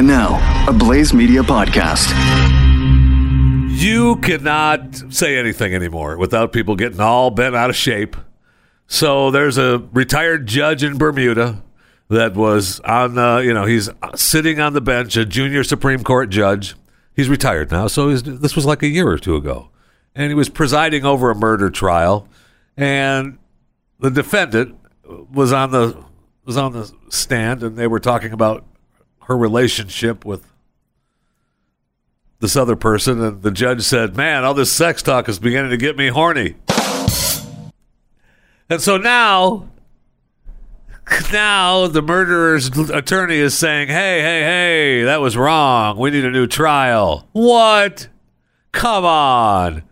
And now, a Blaze Media podcast. You cannot say anything anymore without people getting all bent out of shape. So there's a retired judge in Bermuda that was on, uh, you know, he's sitting on the bench, a junior Supreme Court judge. He's retired now, so this was like a year or two ago. And he was presiding over a murder trial, and the defendant was on the was on the stand, and they were talking about her relationship with this other person, and the judge said, "Man, all this sex talk is beginning to get me horny." And so now, now the murderer's attorney is saying, "Hey, hey, hey, that was wrong. We need a new trial." What? Come on.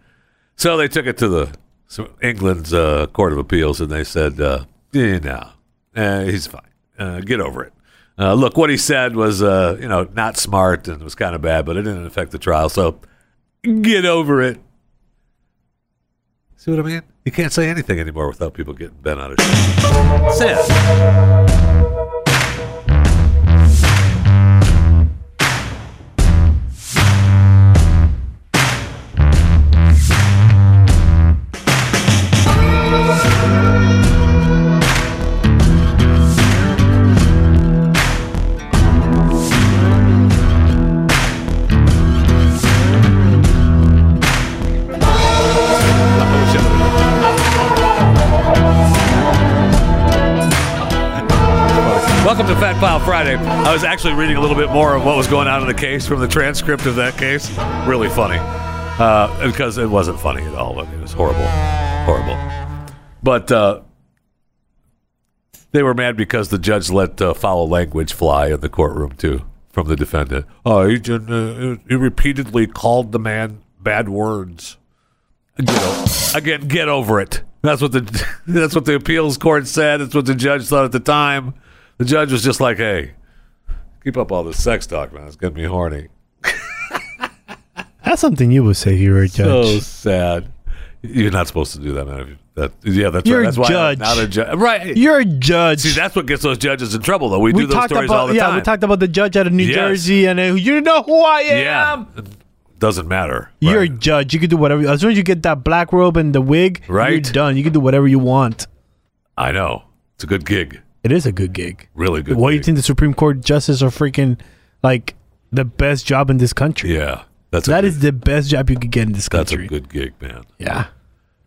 So they took it to the so England's uh, Court of Appeals, and they said, uh, "Yeah, no, uh, he's fine. Uh, get over it." Uh, look, what he said was, uh, you know, not smart and was kind of bad, but it didn't affect the trial. So get over it. See what I mean? You can't say anything anymore without people getting bent out of shape. Welcome Fat Friday. I was actually reading a little bit more of what was going on in the case from the transcript of that case. Really funny. Uh, because it wasn't funny at all. I mean, it was horrible. Horrible. But uh, they were mad because the judge let uh, foul language fly in the courtroom, too, from the defendant. Oh, he, uh, he repeatedly called the man bad words. Get o- again, get over it. That's what the that's what the appeals court said. That's what the judge thought at the time. The judge was just like, "Hey, keep up all this sex talk, man. It's getting me horny." That's something you would say if you were a judge. So sad. You're not supposed to do that, man. That, yeah, that's You're right. a That's why. I'm not a judge. Right. You're a judge. See, that's what gets those judges in trouble, though. We, do those talked stories about all the yeah, time. we talked about the judge out of New Yes. Jersey, and uh, you know who I am. yeah, doesn't matter. You're Right. a judge. You can do whatever. As soon as you get that black robe and the wig, Right. you're done. You can do whatever you want. I know. It's a good gig. It is a good gig. Really good. Why do you gig. think the Supreme Court justices are freaking like the best job in this country? Yeah, that's a That good, is the best job you could get in this country. that's a good gig, man. yeah.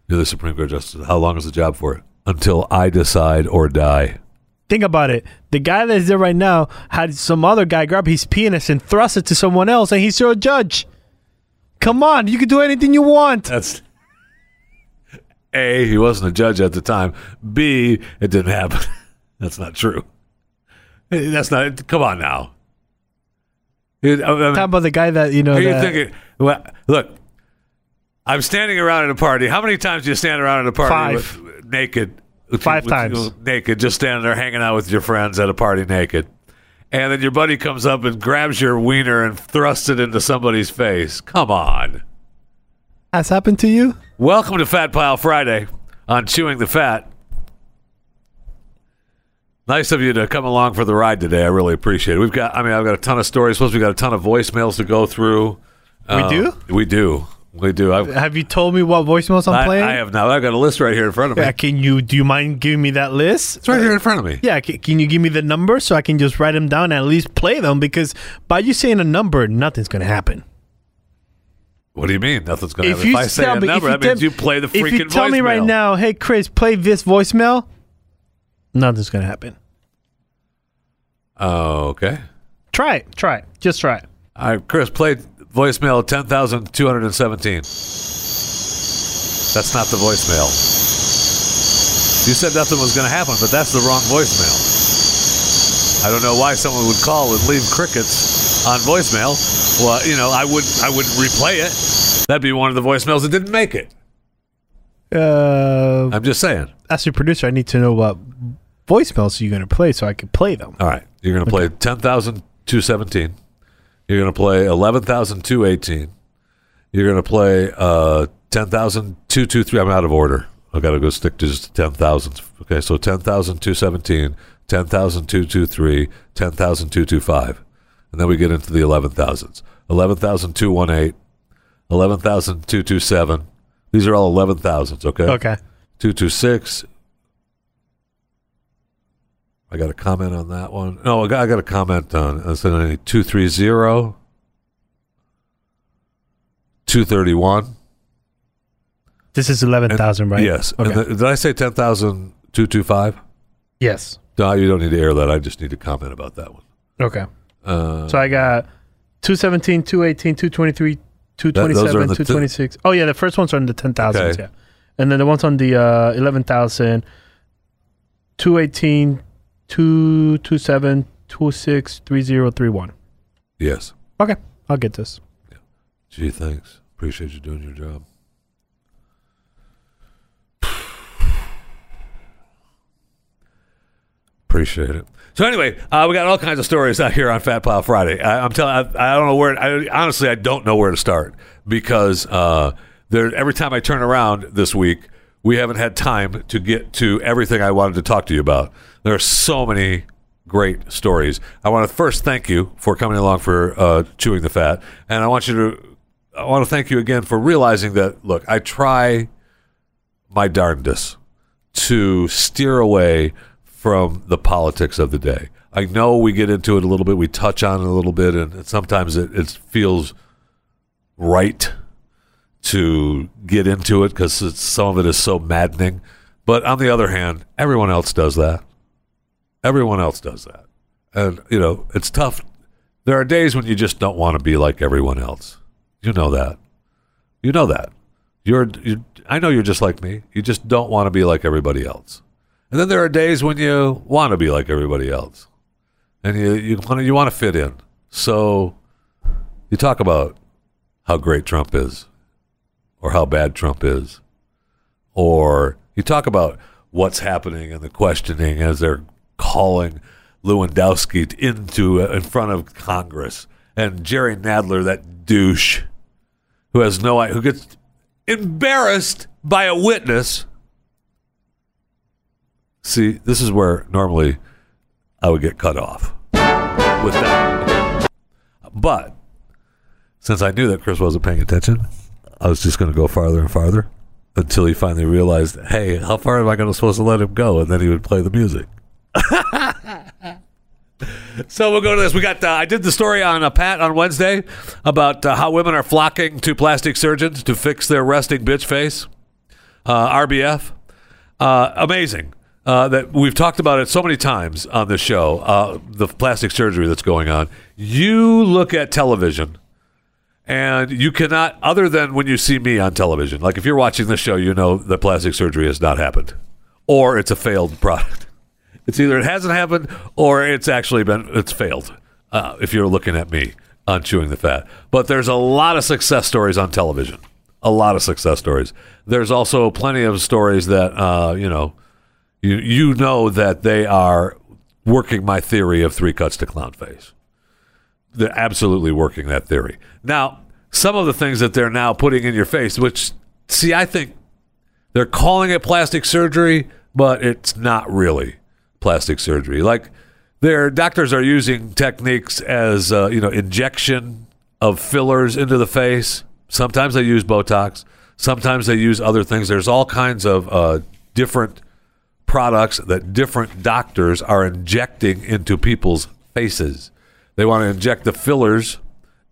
You're the Supreme Court justice. How long is the job for? Until I decide or die. Think about it. The guy that's there right now had some other guy grab his penis and thrust it to someone else, and he's still a judge. Come on, you can do anything you want. That's A, he wasn't a judge at the time. B, it didn't happen. That's not true. That's not. Come on now. It- I mean, Talk about the guy that you know. are you thinking? Well, look, I'm standing around at a party. How many times do you stand around at a party Five. with- naked? With- Five with- times. naked, just standing there hanging out with your friends at a party naked. And then your buddy comes up and grabs your wiener and thrusts it into somebody's face. Come on. has happened to you? Welcome to Fat Pile Friday on Chewing the Fat. Nice of you to come along for the ride today. I really appreciate it. We've got, I mean, I've got a ton of stories. Plus, we've got a ton of voicemails to go through. We um, do? We do. We do. I've, Have you told me what voicemails I'm I, playing? I have now. I've got a list right here in front of me. Yeah, can you? Do you mind giving me that list? It's right here in front of me. Yeah, can, can you give me the number so I can just write them down and at least play them? Because by you saying a number, nothing's gonna happen. What do you mean? Nothing's going to If happen. you If I say tell a me- if number, you that means you play the freaking voicemail. If you tell me right voicemail. now, hey Chris, play this voicemail, nothing's gonna happen. Oh, okay. Try it. Try it. Just try it. All right, Chris, play voicemail 10,217. That's not the voicemail. You said nothing was going to happen, but that's the wrong voicemail. I don't know why someone would call and leave crickets on voicemail. Well, you know, I would I would replay it. That'd be one of the voicemails that didn't make it. Uh, I'm just saying. as your producer, I need to know what voicemails you're gonna play so I can play them. All right, you're going to play 10,217. You're going to play 11,218. You're going to play uh, 10,223. I'm out of order. i got to go stick to just 10,000. Okay, so 10,217, 10,223, 10,225. and then we get into the 11,000s. 11,218, 11,227. These are all 11,000s, okay? Okay. 226. I got a comment on that one. No, I got, I got a comment on uh, 230, 231. This is eleven thousand, right? Yes. Okay. The- did I say 10,225? yes. No, you don't need to air that. I just need to comment about that one. Okay. Uh, So I got 217, 218, 223, those are in 227, the t- 226. oh, yeah, the first ones are in the 10,000s, Okay. yeah. And then the ones on the uh, 11,000, 218, 227, 26, 3031. yes. Okay, I'll get this. Gee, thanks. Appreciate you doing your job. Appreciate it. So anyway, uh, we got all kinds of stories out here on Fat Pile Friday. I, I'm telling, I, I don't know where. I, honestly, I don't know where to start because uh, there. Every time I turn around this week, we haven't had time to get to everything I wanted to talk to you about. There are so many great stories. I want to first thank you for coming along for uh, chewing the fat, and I want you to. I want to thank you again for realizing that. Look, I try my darndest to steer away from the politics of the day. I know we get into it a little bit, we touch on it a little bit, and sometimes it, it feels right to get into it because some of it is so maddening. But on the other hand, everyone else does that. Everyone else does that. And, you know, it's tough. There are days when you just don't want to be like everyone else. You know that. You know that. You're, you I know you're just like me. You just don't want to be like everybody else. And then there are days when you want to be like everybody else. And you you want to, you want to fit in. So you talk about how great Trump is or how bad Trump is. Or you talk about what's happening and the questioning as they're calling Lewandowski into uh, in front of Congress and Jerry Nadler that douche who has no who gets embarrassed by a witness. See, this is where normally I would get cut off with that. But since I knew that Chris wasn't paying attention, I was just going to go farther and farther until he finally realized, hey, how far am I going to supposed to let him go? And then he would play the music. So we'll go to this. We got. Uh, I did the story on uh, Pat on Wednesday about uh, how women are flocking to plastic surgeons to fix their resting bitch face. Uh, RBF, uh, amazing. Uh, that we've talked about it so many times on the show. The plastic surgery that's going on. You look at television, and you cannot, other than when you see me on television. Like if you're watching this show, you know that plastic surgery has not happened, or it's a failed product. It's either it hasn't happened or it's actually been it's failed. Uh, if you're looking at me on chewing the fat, but there's a lot of success stories on television. A lot of success stories. There's also plenty of stories that uh, you know, you you know that they are working my theory of three cuts to clown face. They're absolutely working that theory. Now, some of the things that they're now putting in your face, which see, I think they're calling it plastic surgery, but it's not really plastic surgery. Like their doctors are using techniques as uh, you know injection of fillers into the face. Sometimes they use Botox. Sometimes they use other things. There's all kinds of uh, different products that different doctors are injecting into people's faces. They want to inject the fillers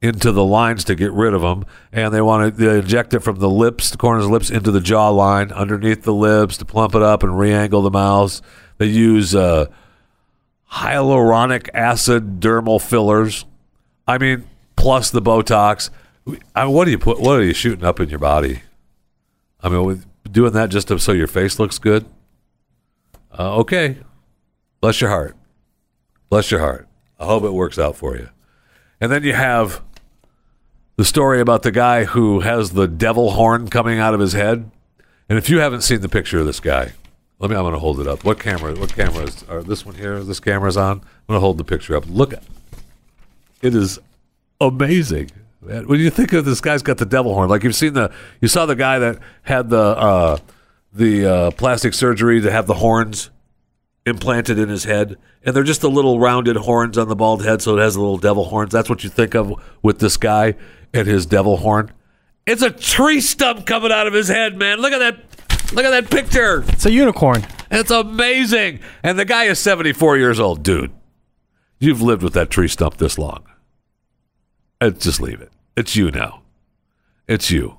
into the lines to get rid of them, and they want to inject it from the lips, the corners of the lips, into the jawline, underneath the lips to plump it up and re-angle the mouth. They use uh, hyaluronic acid dermal fillers. I mean, plus the Botox. I mean, what do you put? What are you shooting up in your body? I mean, doing that just so your face looks good. Uh, okay, bless your heart. Bless your heart. I hope it works out for you. And then you have the story about the guy who has the devil horn coming out of his head. And if you haven't seen the picture of this guy, let me. I'm going to hold it up. What camera? What camera is? Are this one here? This camera's on. I'm going to hold the picture up. Look. It is amazing. Man. When you think of this guy's got the devil horn, like you've seen the, you saw the guy that had the uh, the uh, plastic surgery to have the horns implanted in his head, and they're just the little rounded horns on the bald head, so it has the little devil horns. That's what you think of with this guy and his devil horn. It's a tree stump coming out of his head, man. Look at that! Look at that picture. It's a unicorn. It's amazing. And the guy is 74 years old, dude. You've lived with that tree stump this long. Uh, just leave it. It's you now. It's you.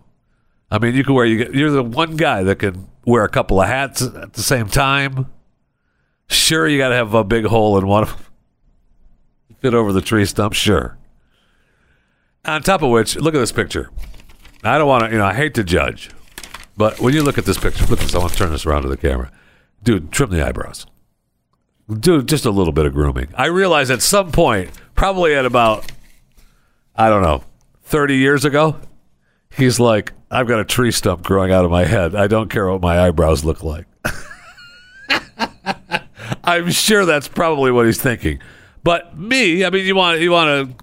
I mean, you can wear you. You're the one guy that can wear a couple of hats at the same time. Sure, you got to have a big hole in one of them. Fit over the tree stump, sure. On top of which, look at this picture. I don't want to, you know, I hate to judge, but when you look at this picture, at this. I want to turn this around to the camera. Dude, trim the eyebrows. Dude, just a little bit of grooming. I realize at some point, probably at about, I don't know, 30 years ago, he's like, I've got a tree stump growing out of my head. I don't care what my eyebrows look like. I'm sure that's probably what he's thinking. But me, I mean, you want you want to,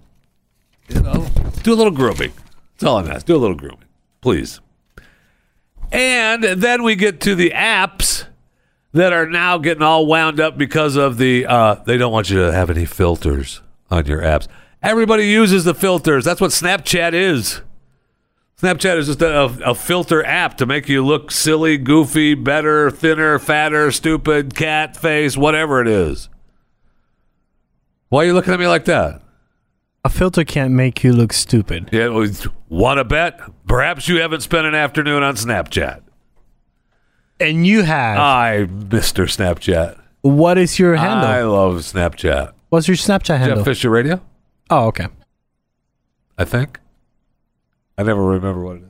you know, do a little grooming. That's all I'm asking. Do a little grooming, please. And then we get to the apps that are now getting all wound up because of the uh, they don't want you to have any filters on your apps. Everybody uses the filters. That's what Snapchat is. Snapchat is just a, a filter app to make you look silly, goofy, better, thinner, fatter, stupid, cat face, whatever it is. Why are you looking at me like that? A filter can't make you look stupid. Yeah, want to bet? Perhaps you haven't spent an afternoon on Snapchat. And you have. I, Mr. Snapchat. what is your handle? I love Snapchat. What's your Snapchat handle? Jeff Fisher Radio, oh, okay. I think. I never remember what it is.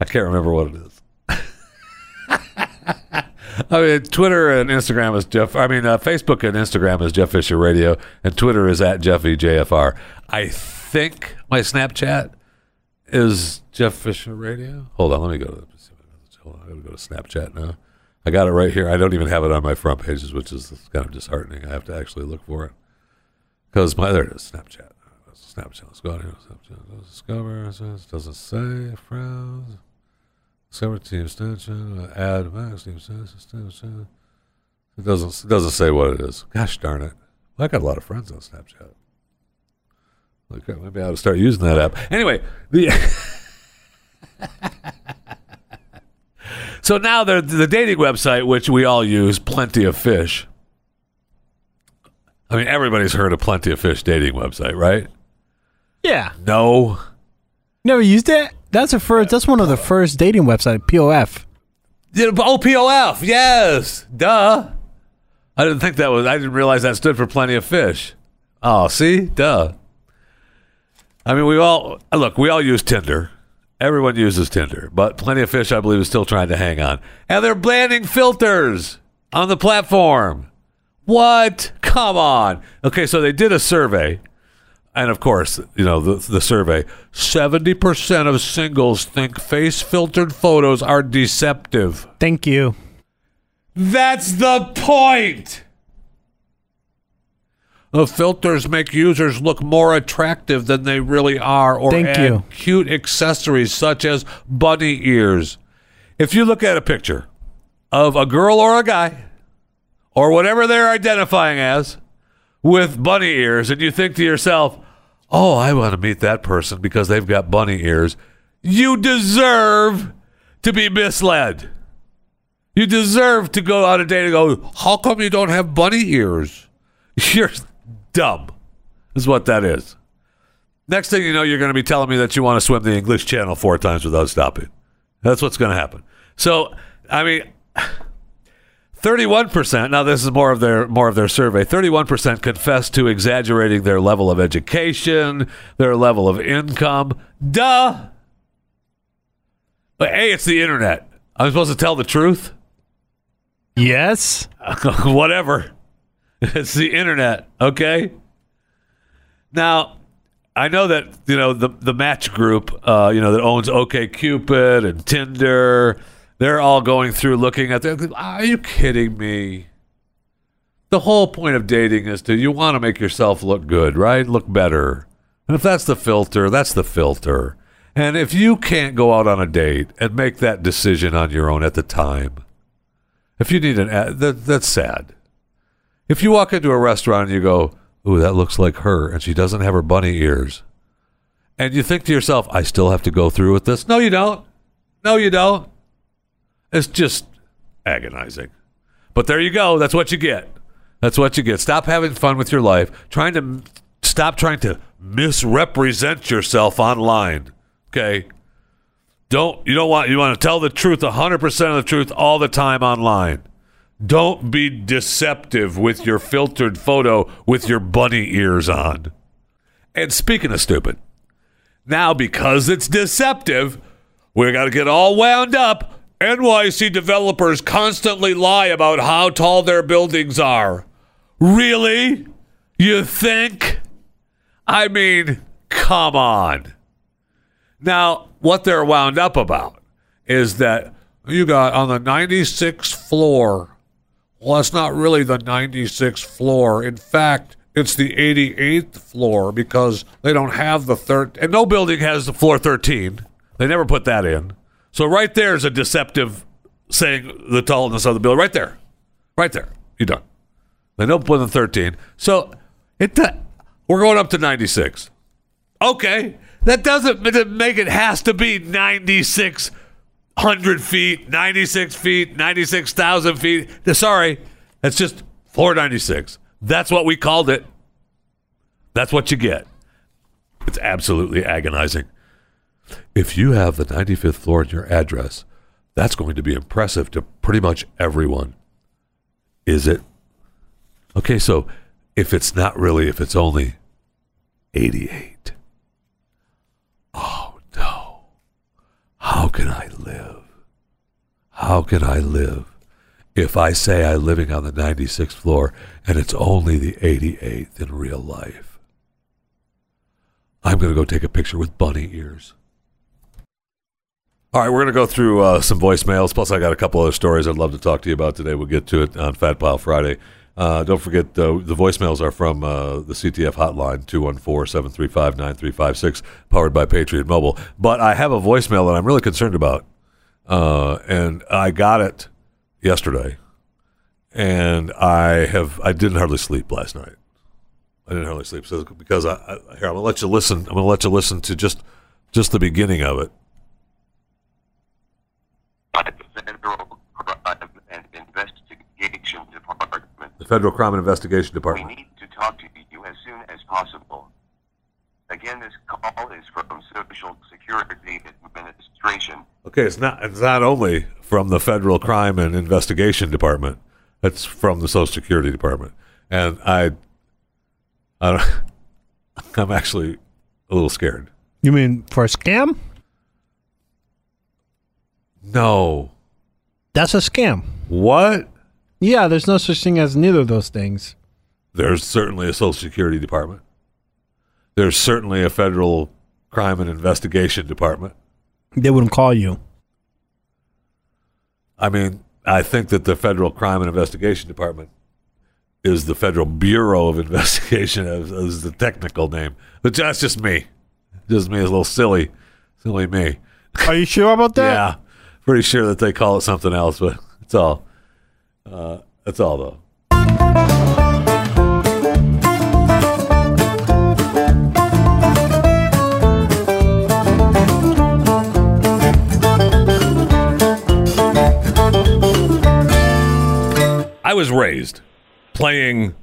I can't remember what it is. I mean, Twitter and Instagram is Jeff. I mean, uh, Facebook and Instagram is Jeff Fisher Radio, and Twitter is at Jeffy JFR. I think my Snapchat is Jeff Fisher Radio. Hold on, let me go to. Hold on, I gotta go to Snapchat now. I got it right here. I don't even have it on my front pages, which is kind of disheartening. I have to actually look for it because my there it is. Snapchat. Snapchat. Let's go on here. Snapchat. Discover. It doesn't say. Friends. Team Snapchat. Add max team Snapchat. It doesn't. It doesn't say what it is. Gosh darn it! Well, I got a lot of friends on Snapchat. Okay, uh, maybe I ought to start using that app. Anyway, the so now the the dating website, which we all use, Plenty of Fish. I mean, everybody's heard of Plenty of Fish dating website, right? Yeah. No, Never used it? That's a first. That's one of the first dating website. POF. Yeah, Oh, POF. Yes. Duh. I didn't think that was, I didn't realize that stood for plenty of fish. Oh, see? Duh. I mean, we all, look, we all use Tinder. Everyone uses Tinder, but Plenty of Fish, I believe, is still trying to hang on. And they're banning filters on the platform. What? Come on. Okay, so they did a survey. And of course, you know, the, the survey 70% of singles think face filtered photos are deceptive. Thank you. That's the point. The filters make users look more attractive than they really are or Thank add you. cute accessories such as bunny ears. If you look at a picture of a girl or a guy or whatever they're identifying as with bunny ears and you think to yourself, "Oh, I want to meet that person because they've got bunny ears." You deserve to be misled. You deserve to go on a date and go, How come you don't have bunny ears? You're dumb, is what that is. Next thing you know, you're going to be telling me that you want to swim the English Channel four times without stopping. That's what's going to happen. So, I mean, 31%, now this is more of their more of their survey. 31% confess to exaggerating their level of education, their level of income. Duh. But hey, it's the internet. I'm supposed to tell the truth? Yes. whatever. It's the internet, okay? Now, I know that you know the the Match Group, uh, you know that owns OK Cupid and Tinder. They're all going through looking at. The, Are you kidding me? The whole point of dating is to you want to make yourself look good, right? Look better. And if that's the filter, that's the filter. And if you can't go out on a date and make that decision on your own at the time, If you need an ad, that, that's sad. If you walk into a restaurant and you go, "Ooh, that looks like her," and she doesn't have her bunny ears, and you think to yourself, "I still have to go through with this." No, you don't. No, you don't. It's just agonizing. But there you go. That's what you get. That's what you get. Stop having fun with your life. Trying to stop trying to misrepresent yourself online. Okay? Don't you don't want you want to tell the truth 100% of the truth all the time online. Don't be deceptive with your filtered photo with your bunny ears on. And speaking of stupid, now because it's deceptive, we got to get all wound up. NYC developers constantly lie about how tall their buildings are. Really? You think? I mean, come on. Now, what they're wound up about is that you got on the 96th floor. Well, that's not really the 96th floor. In fact, it's the 88th floor because they don't have the third, and no building has the floor 13. They never put that in. So right there is a deceptive saying the tallness of the building. Right there, right there. You done. They don't put in 13. So it we're going up to 96. Okay, that doesn't make it has to be 9,600 feet, 96 feet, 96,000 feet. Sorry, that's just floor 96. That's what we called it. That's what you get. It's absolutely agonizing. If you have the 95th floor in your address, that's going to be impressive to pretty much everyone. Is it? Okay, so if it's not really, if it's only 88. Oh no. How can I live? How can I live if I say I'm living on the 96th floor and it's only the 88th in real life? I'm going to go take a picture with bunny ears. All right, we're going to go through uh, some voicemails. Plus, I got a couple other stories I'd love to talk to you about today. We'll get to it on Fat Pile Friday. Uh, don't forget, uh, the voicemails are from uh, the CTF hotline, 214 735 9356, powered by Patriot Mobile. But I have a voicemail that I'm really concerned about. Uh, and I got it yesterday. And I have I didn't hardly sleep last night. I didn't hardly sleep so because I, I here I'm gonna let you listen. I'm gonna let you listen to just just the beginning of it. Federal Crime and Investigation Department. We need to talk to you as soon as possible. Again, this call is from Social Security Administration. Okay, it's not it's not only from the Federal Crime and Investigation Department. It's from the Social Security Department. And I I I'm actually a little scared. You mean for a scam? No. That's a scam. What? Yeah, there's no such thing as neither of those things. There's certainly a Social Security Department. There's certainly a Federal Crime and Investigation Department. They wouldn't call you. I mean, I think that the Federal Crime and Investigation Department is the Federal Bureau of Investigation as, as the technical name. But that's just me. Just me, a little silly, silly me. Are you sure about that? yeah, pretty sure that they call it something else, but it's all. Uh, that's all though. I was raised playing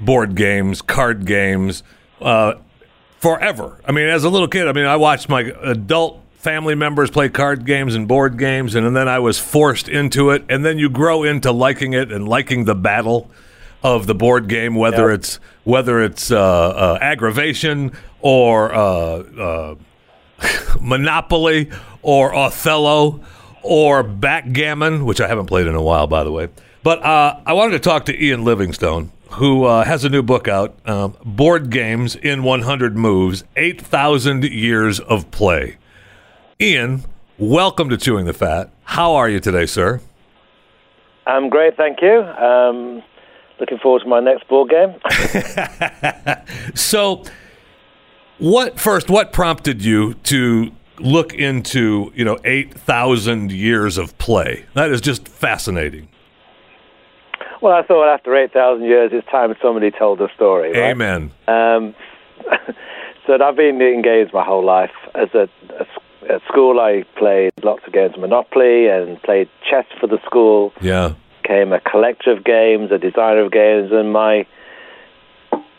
board games, card games, uh, forever. I mean, as a little kid, I mean, I watched my adult family members play card games and board games, and and then I was forced into it. And then you grow into liking it and liking the battle of the board game, whether Yep. it's whether it's uh, uh, aggravation or uh, uh, Monopoly or Othello or backgammon, which I haven't played in a while, by the way. But uh, I wanted to talk to Ian Livingstone, who uh, has a new book out um, Board Games in 100 Moves 8,000 Years of Play. Ian, welcome to Chewing the Fat. How are you today, sir? I'm great, thank you. Um, looking forward to my next board game. So, what first? What prompted you to look into you know eight thousand years of play? That is just fascinating. Well, I thought after 8,000 years, it's time somebody told the story. Right? Amen. Um, so I've been engaged my whole life. As a, a, at school, I played lots of games of Monopoly and played chess for the school. Yeah. Became a collector of games, a designer of games, and my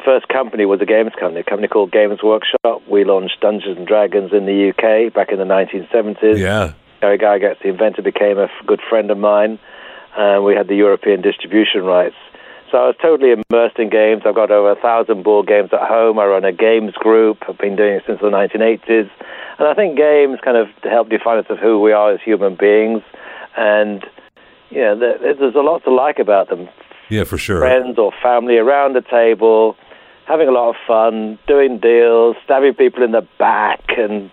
first company was a games company, a company called Games Workshop. We launched Dungeons and Dragons in the UK back in the 1970s. Yeah. Gary Gygax, the inventor, became a good friend of mine. And we had the European distribution rights. So I was totally immersed in games. I've got over a thousand board games at home. I run a games group. I've been doing it since the 1980s. And I think games kind of help define us of who we are as human beings. And, you know, there's a lot to like about them. Yeah, for sure. Friends or family around the table, having a lot of fun, doing deals, stabbing people in the back and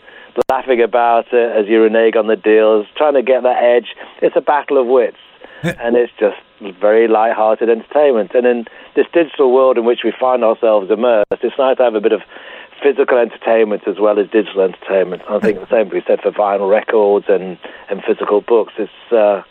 laughing about it as you renege on the deals, trying to get that edge. It's a battle of wits. and it's just very light-hearted entertainment. And in this digital world in which we find ourselves immersed, it's nice to have a bit of physical entertainment as well as digital entertainment. I think the same can be said for vinyl records and, and physical books. It's uh,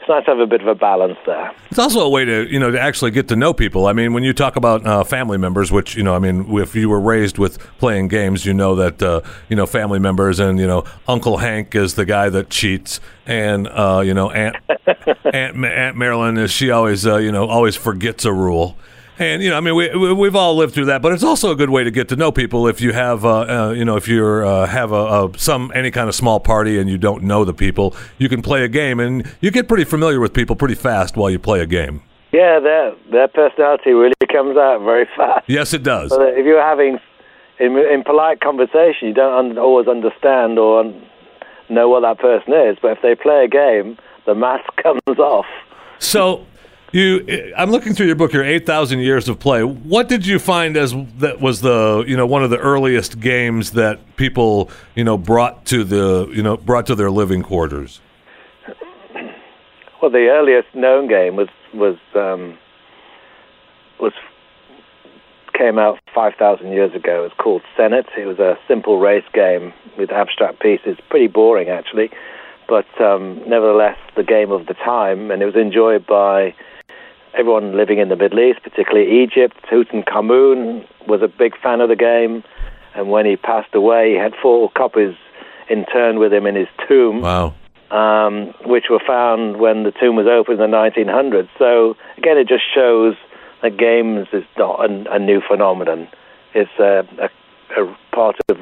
it's nice to have a bit of a balance there. It's also a way to you know to actually get to know people. I mean, when you talk about uh, family members, which you know, I mean, if you were raised with playing games, you know that uh, you know family members, and you know Uncle Hank is the guy that cheats, and uh, you know Aunt Aunt, Aunt Marilyn is she always uh, you know always forgets a rule. And you know, I mean, we, we we've all lived through that, but it's also a good way to get to know people. If you have, uh, uh, you know, if you uh, have a, a some any kind of small party and you don't know the people, you can play a game, and you get pretty familiar with people pretty fast while you play a game. Yeah, their their personality really comes out very fast. Yes, it does. So if you're having in, in polite conversation, you don't un- always understand or un- know what that person is. But if they play a game, the mask comes off. So, you, I'm looking through your book eight thousand years of play. What did you find as that was the you know one of the earliest games that people you know brought to the you know brought to their living quarters? Well, the earliest known game was was um, was came out five thousand years ago. It was called Senet. It was a simple race game with abstract pieces. Pretty boring, actually, but um, nevertheless, the game of the time, and it was enjoyed by everyone living in the Middle East, particularly Egypt. Tutankhamun was a big fan of the game, and when he passed away, he had four copies interned with him in his tomb Wow. um, which were found when the tomb was opened in the 1900s. So again, it just shows that games is not a, a new phenomenon. It's a, a, a part of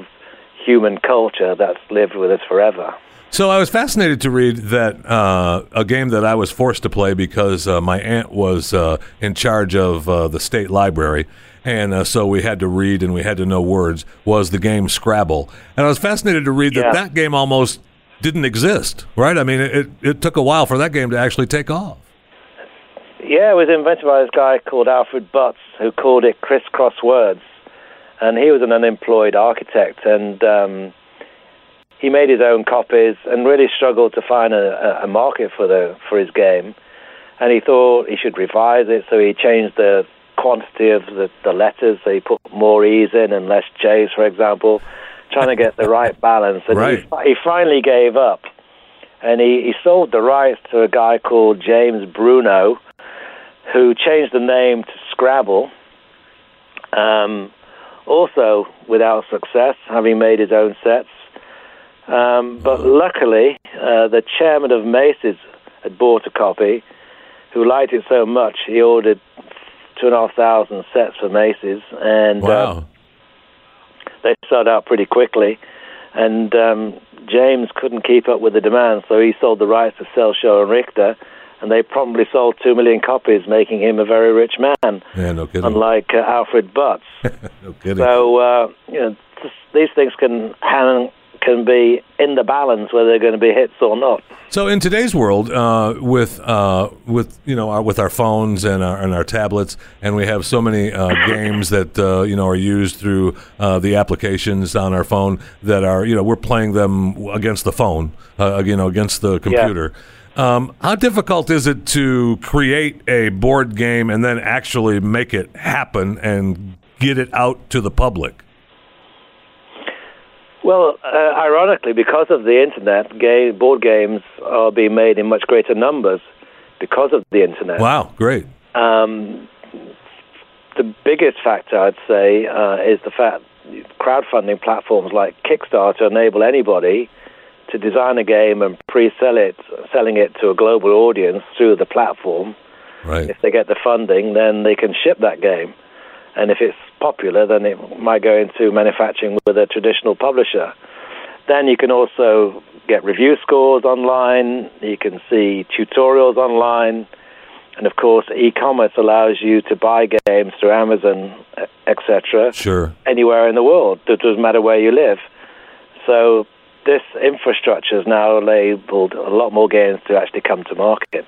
human culture that's lived with us forever. So I was fascinated to read that uh, a game that I was forced to play because uh, my aunt was uh, in charge of uh, the state library, and uh, so we had to read and we had to know words. Was the game Scrabble? And I was fascinated to read that Yeah. that game almost didn't exist. Right? I mean, it, it took a while for that game to actually take off. Yeah, it was invented by this guy called Alfred Butts, who called it crisscross words, and he was an unemployed architect, and um, he made his own copies and really struggled to find a, a market for the for his game, and he thought he should revise it, so he changed the quantity of the, the letters, so he put more E's in and less J's, for example, trying to get the right balance, and Right. he, he finally gave up, and he, he sold the rights to a guy called James Brunot, who changed the name to Scrabble. Um, also, without success, having made his own sets. Um, but luckily, uh, the chairman of Macy's had bought a copy, who liked it so much he ordered two and a half thousand sets for Macy's, and uh, they sold out pretty quickly. And um, James couldn't keep up with the demand, so he sold the rights to Selchow and Righter, and they promptly sold two million copies, making him a very rich man, yeah, no kidding. unlike uh, Alfred Butts. no kidding. so uh, you know, th- these things can hang, can be in the balance whether they're going to be hits or not. So in today's world, uh, with uh, with you know our, with our phones and our and our tablets, and we have so many uh, games that uh, you know are used through uh, the applications on our phone that are you know we're playing them against the phone, uh, you know against the computer. Um, how difficult is it to create a board game and then actually make it happen and get it out to the public? Well, uh, ironically, because of the internet, gay board games are being made in much greater numbers because of the internet. Wow, great! Um, the biggest factor, I'd say, uh, is the fact crowdfunding platforms like Kickstarter enable anybody to design a game and pre-sell it, selling it to a global audience through the platform. Right. If they get the funding, then they can ship that game. And if it's popular, then it might go into manufacturing with a traditional publisher. Then you can also get review scores online, you can see tutorials online, and of course, e commerce allows you to buy games through Amazon, etc., Sure. anywhere in the world. It doesn't matter where you live. So, this infrastructure has now enabled a lot more games to actually come to market.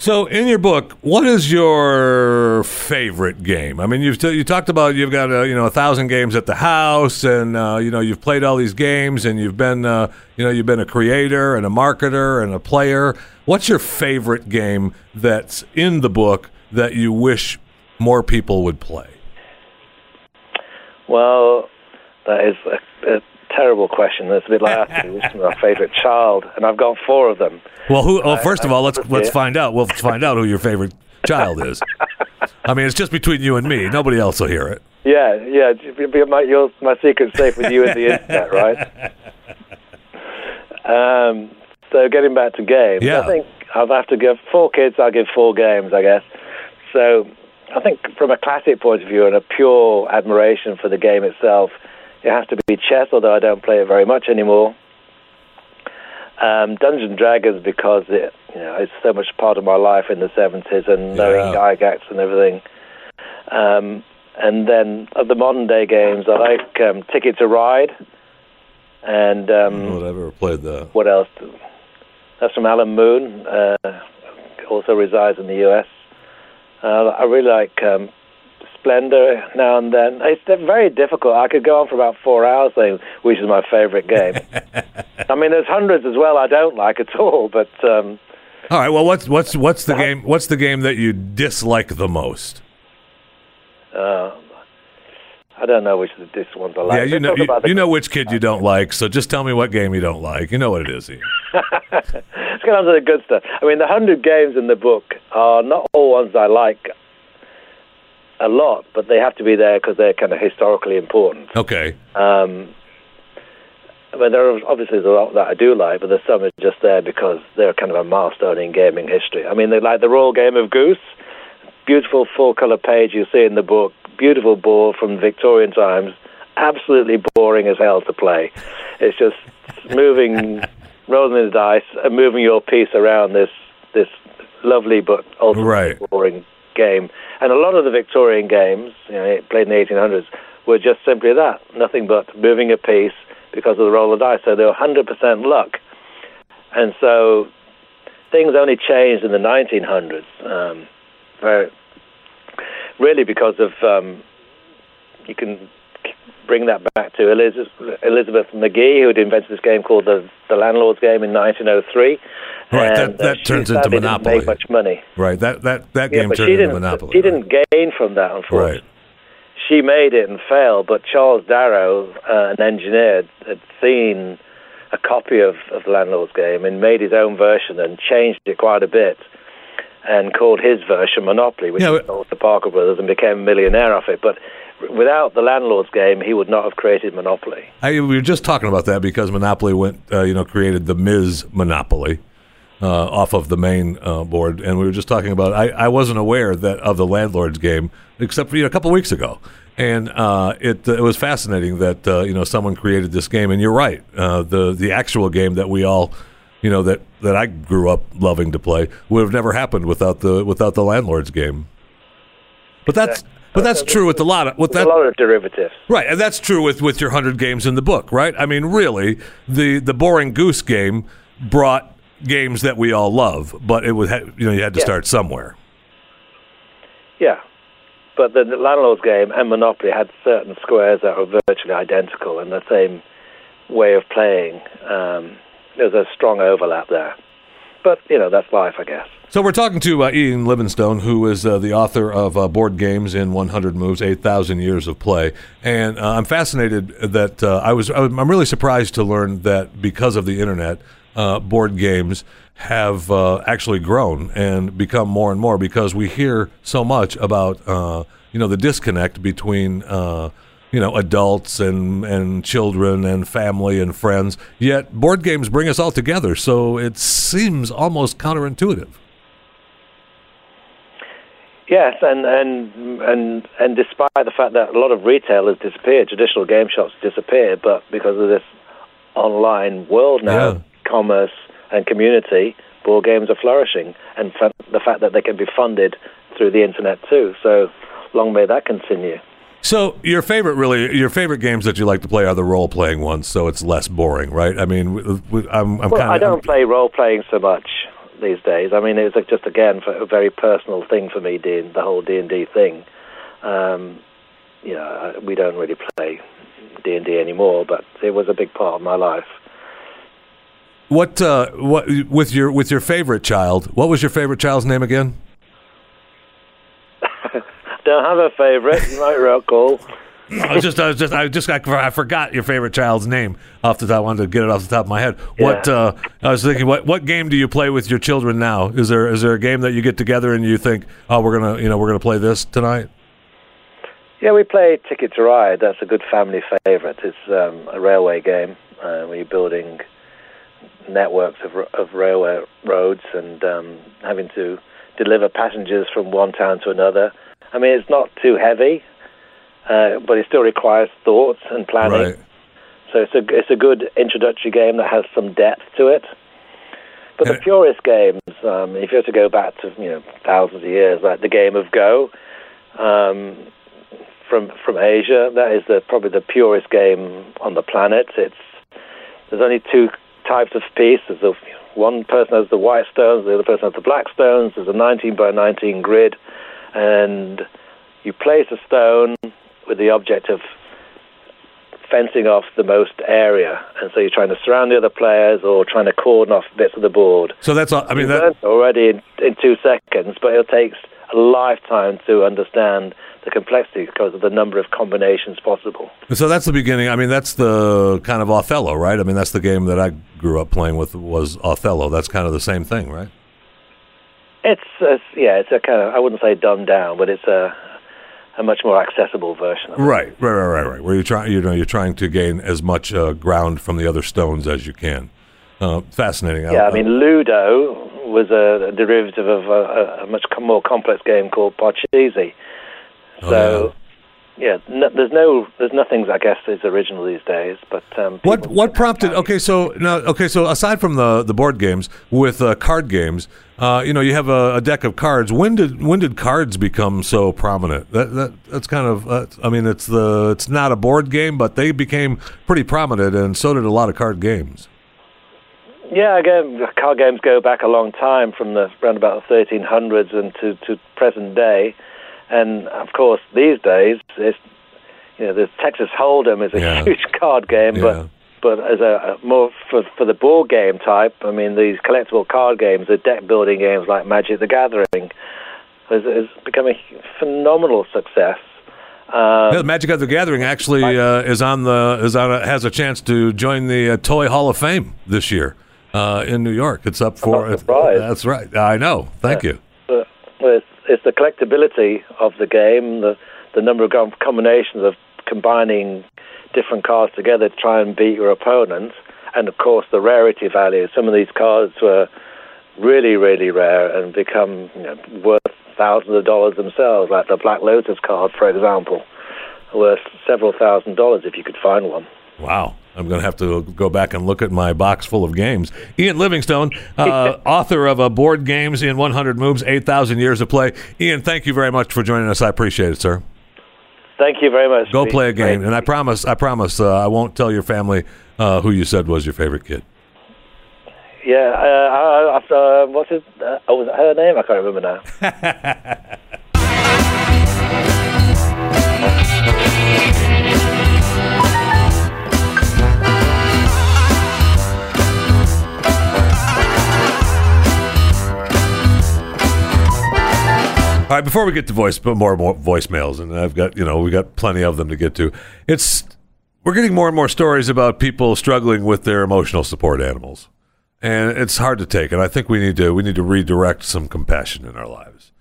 So, in your book, what is your favorite game? I mean, you've t- you talked about you've got uh, you know a thousand games at the house, and uh, you know you've played all these games, and you've been uh, you know you've been a creator and a marketer and a player. What's your favorite game that's in the book that you wish more people would play? Well, that is a, a terrible question. It's a bit like asking who's my favorite child, and I've got four of them. Well, who? Well, first of all, let's let's find out. We'll find out who your favorite child is. I mean, it's just between you and me. Nobody else will hear it. Yeah, yeah. My, your, my secret's safe with you and the internet, right? Um, so getting back to games, Yeah. I think I'll have to give four kids. I'll give four games, I guess. So I think from a classic point of view and a pure admiration for the game itself, it has to be chess. Although I don't play it very much anymore. Um, Dungeons and Dragons because it, you know, it's so much part of my life in the '70s and knowing Yeah. Gygax and everything. Um, and then of the modern day games, I like um, Ticket to Ride, and um, Whatever played that. what else? That's from Alan Moon. Uh, also resides in the U.S. Uh, I really like um, Splendor now and then. It's very difficult. I could go on for about four hours saying which is my favorite game. I mean, there's hundreds as well I don't like at all, but um, All right. Well, what's what's what's the game? What's the game that you dislike the most? uh, I don't know which of these ones I like. yeah, you Let's know you, you know which kid you don't like. So just tell me what game you don't like. You know what it is. Ian. Let's get on to the good stuff. I mean, the hundred games in the book are not all ones I like a lot, but they have to be there because they're kind of historically important. Okay. Um, I mean, there are obviously a lot that I do like, but there's some that are just there because they're kind of a milestone in gaming history. I mean, they like the Royal Game of Goose, beautiful full color page you see in the book, beautiful board from Victorian times, absolutely boring as hell to play. It's just moving, rolling the dice, and moving your piece around this this lovely but ultimately Right. boring game. And a lot of the Victorian games, you know, played in the 1800s, were just simply that, nothing but moving a piece because of the roll of dice. So they were 100% luck. And so things only changed in the 1900s, um, very, really because of, um, you can bring that back to Elizabeth, Elizabeth McGee, who had invented this game called the, the Landlord's Game in 1903. Right, that- And, that turns into sadly didn't Monopoly. Make much money. Right. That that that Yeah, game turned into. Monopoly. She didn't gain from that, unfortunately. Right. She made it and failed, but Charles Darrow, uh, an engineer, had seen a copy of, of the Landlord's Game and made his own version and changed it quite a bit, and called his version Monopoly, which Yeah, sold to Parker Brothers and became a millionaire off it. But without the Landlord's Game, he would not have created Monopoly. I, we were just talking about that because Monopoly went, uh, you know, created the Ms. Monopoly uh, off of the main uh, board, and we were just talking about. I, I wasn't aware that of the landlord's game except for you know, a couple weeks ago, and uh, it it was fascinating that uh, you know someone created this game. And you're right, uh, the the actual game that we all. You know that, that I grew up loving to play would have never happened without the without the landlord's game. But that's but that's true with a lot of with that a lot of derivatives. Right, and that's true with, with your hundred games in the book, right? I mean, really, the the boring goose game brought games that we all love, but it was you know you had to Yeah. start somewhere. Yeah. But the, the Landlord's Game and Monopoly had certain squares that were virtually identical and the same way of playing. Um, there's a strong overlap there. But, you know, that's life, I guess. So we're talking to uh, Ian Livingstone, who is uh, the author of uh, Board Games in 100 Moves, 8,000 Years of Play, and uh, I'm fascinated that uh, I was I I'm really surprised to learn that because of the internet, uh, board games have actually grown and become more and more because we hear so much about you know the disconnect between you know adults and and children and family and friends. Yet board games bring us all together, so it seems almost counterintuitive. Yes, and and and and despite the fact that a lot of retail has disappeared, traditional game shops disappeared, but because of this online world now, Yeah. commerce and community, board games are flourishing, and the fact that they can be funded through the internet too. So long may that continue. So your favorite, really, your favorite games that you like to play are the role playing ones, so it's less boring, right? I mean, I'm, I'm Well, kind of. I don't play role playing so much these days. I mean, it's like just again for a very personal thing for me, D- the whole D and D thing. Um, you know, we don't really play D and D anymore, but it was a big part of my life. What uh, what with your with your favorite child? What was your favorite child's name again? Don't have a favorite. You might recall. I was just I was just I just I, I forgot your favorite child's name off the top. I wanted to get it off the top of my head. What uh, I was thinking, what what game do you play with your children now? Is there is there a game that you get together and you think, oh, we're gonna you know we're gonna play this tonight? Yeah, we play Ticket to Ride. That's a good family favorite. It's um, a railway game uh, where you're building networks of, of railway roads and um, having to deliver passengers from one town to another. I mean, it's not too heavy, uh, but it still requires thought and planning. Right. So it's a it's a good introductory game that has some depth to it. But the purest games, um, if you were to go back to you know thousands of years, like the game of Go um, from from Asia, that is the probably the purest game on the planet. It's there's only two types of piece. There's the one person has the white stones, the other person has the black stones. There's a 19 by 19 grid, and you place a stone with the object of fencing off the most area, and so you're trying to surround the other players or trying to cordon off bits of the board. So that's all. I mean that. already in, in two seconds, but it takes a lifetime to understand the complexity because of the number of combinations possible. So that's the beginning. I mean, that's the kind of Othello, right? I mean, that's the game that I grew up playing with was Othello. That's kind of the same thing, right? It's, it's yeah, it's a kind of I wouldn't say dumbed down, but it's a a much more accessible version of it. Right, right, right, right, right. Where you're trying, you know, you're trying to gain as much uh, ground from the other stones as you can. Uh, fascinating. Yeah, I mean Ludo was a, derivative of a, a, a much more complex game called Parcheesi. Oh, So, yeah, no, there's no, there's nothing I guess is original these days. But um, What what prompted? Okay, so now okay, so aside from the the board games with uh, card games, uh, you know, you have a, a deck of cards. When did when did cards become so prominent? That that that's kind of. Uh, I mean, it's the it's not a board game, but they became pretty prominent, and so did a lot of card games. Yeah, again, card games go back a long time from the around about the 1300s and to, to present day. And of course, these days, it's, you know, the Texas Hold'em is a Yeah. huge card game, Yeah. but but as a, more for for the board game type, I mean, these collectible card games, the deck building games like Magic the Gathering, has, has become a phenomenal success. Um, Yeah, Magic the Gathering actually uh, is on the is on a, has a chance to join the uh, Toy Hall of Fame this year uh, in New York. It's up for. not surprised. that's right. I know. Thank you. But well, it's, it's the collectability of the game, the the number of combinations of combining different cards together to try and beat your opponent, and of course the rarity value. Some of these cards were really, really rare and become you know, worth thousands of dollars themselves, like the Black Lotus card, for example, worth several thousand dollars if you could find one. Wow. I'm going to have to go back and look at my box full of games. Ian Livingstone, uh, author of uh, Board Games in 100 Moves, 8,000 Years of Play. Ian, thank you very much for joining us. I appreciate it, sir. Thank you very much. Go Steve. play a game. Great. And I promise, I promise, uh, I won't tell your family uh, who you said was your favorite kid. Yeah, uh, I, I, uh, what's it? Uh, oh, was it her name? I can't remember now. All right, before we get to voice, but more more voicemails, and I've got you know we got plenty of them to get to. It's we're getting more and more stories about people struggling with their emotional support animals, and it's hard to take. And I think we need to we need to redirect some compassion in our lives.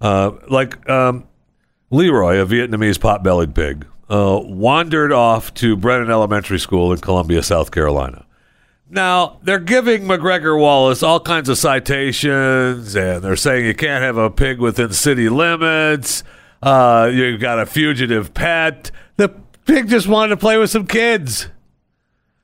Uh, like um, Leroy, a Vietnamese pot-bellied pig, uh, wandered off to Brennan Elementary School in Columbia, South Carolina. Now, they're giving McGregor Wallace all kinds of citations, and they're saying you can't have a pig within city limits. Uh, you've got a fugitive pet. The pig just wanted to play with some kids.